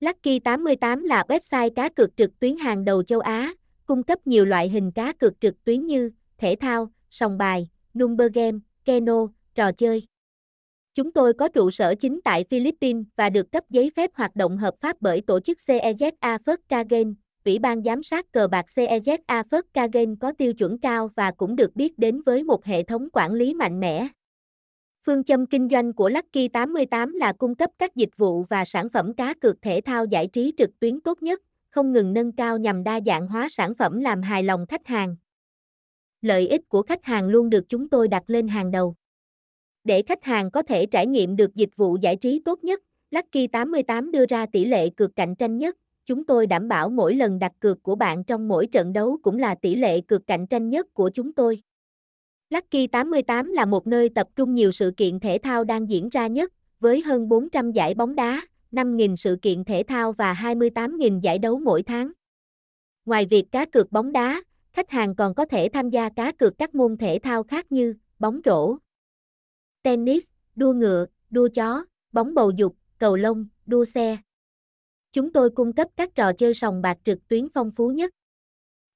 Lucky 88 là website cá cược trực tuyến hàng đầu châu Á, cung cấp nhiều loại hình cá cược trực tuyến như thể thao, sòng bài, number game, keno, trò chơi. Chúng tôi có trụ sở chính tại Philippines và được cấp giấy phép hoạt động hợp pháp bởi tổ chức CEZA First Kagen. Ủy ban giám sát cờ bạc CEZA First Kagen có tiêu chuẩn cao và cũng được biết đến với một hệ thống quản lý mạnh mẽ. Phương châm kinh doanh của Lucky 88 là cung cấp các dịch vụ và sản phẩm cá cược thể thao giải trí trực tuyến tốt nhất, không ngừng nâng cao nhằm đa dạng hóa sản phẩm làm hài lòng khách hàng. Lợi ích của khách hàng luôn được chúng tôi đặt lên hàng đầu. Để khách hàng có thể trải nghiệm được dịch vụ giải trí tốt nhất, Lucky 88 đưa ra tỷ lệ cược cạnh tranh nhất. Chúng tôi đảm bảo mỗi lần đặt cược của bạn trong mỗi trận đấu cũng là tỷ lệ cược cạnh tranh nhất của chúng tôi. Lucky 88 là một nơi tập trung nhiều sự kiện thể thao đang diễn ra nhất, với hơn 400 giải bóng đá, 5.000 sự kiện thể thao và 28.000 giải đấu mỗi tháng. Ngoài việc cá cược bóng đá, khách hàng còn có thể tham gia cá cược các môn thể thao khác như bóng rổ, tennis, đua ngựa, đua chó, bóng bầu dục, cầu lông, đua xe. Chúng tôi cung cấp các trò chơi sòng bạc trực tuyến phong phú nhất.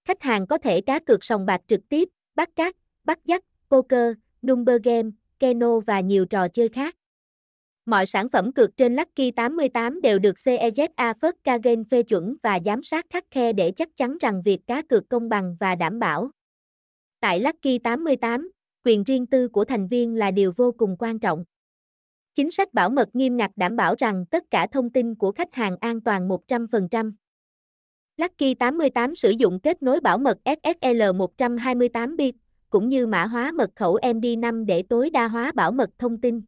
Khách hàng có thể cá cược sòng bạc trực tiếp, bắt cát, bắt dắt, poker, number game, keno và nhiều trò chơi khác. Mọi sản phẩm cược trên Lucky 88 đều được CEZA First Kagen phê chuẩn và giám sát khắc khe để chắc chắn rằng việc cá cược công bằng và đảm bảo. Tại Lucky 88, quyền riêng tư của thành viên là điều vô cùng quan trọng. Chính sách bảo mật nghiêm ngặt đảm bảo rằng tất cả thông tin của khách hàng an toàn 100%. Lucky 88 sử dụng kết nối bảo mật SSL 128 bit, cũng như mã hóa mật khẩu MD5 để tối đa hóa bảo mật thông tin.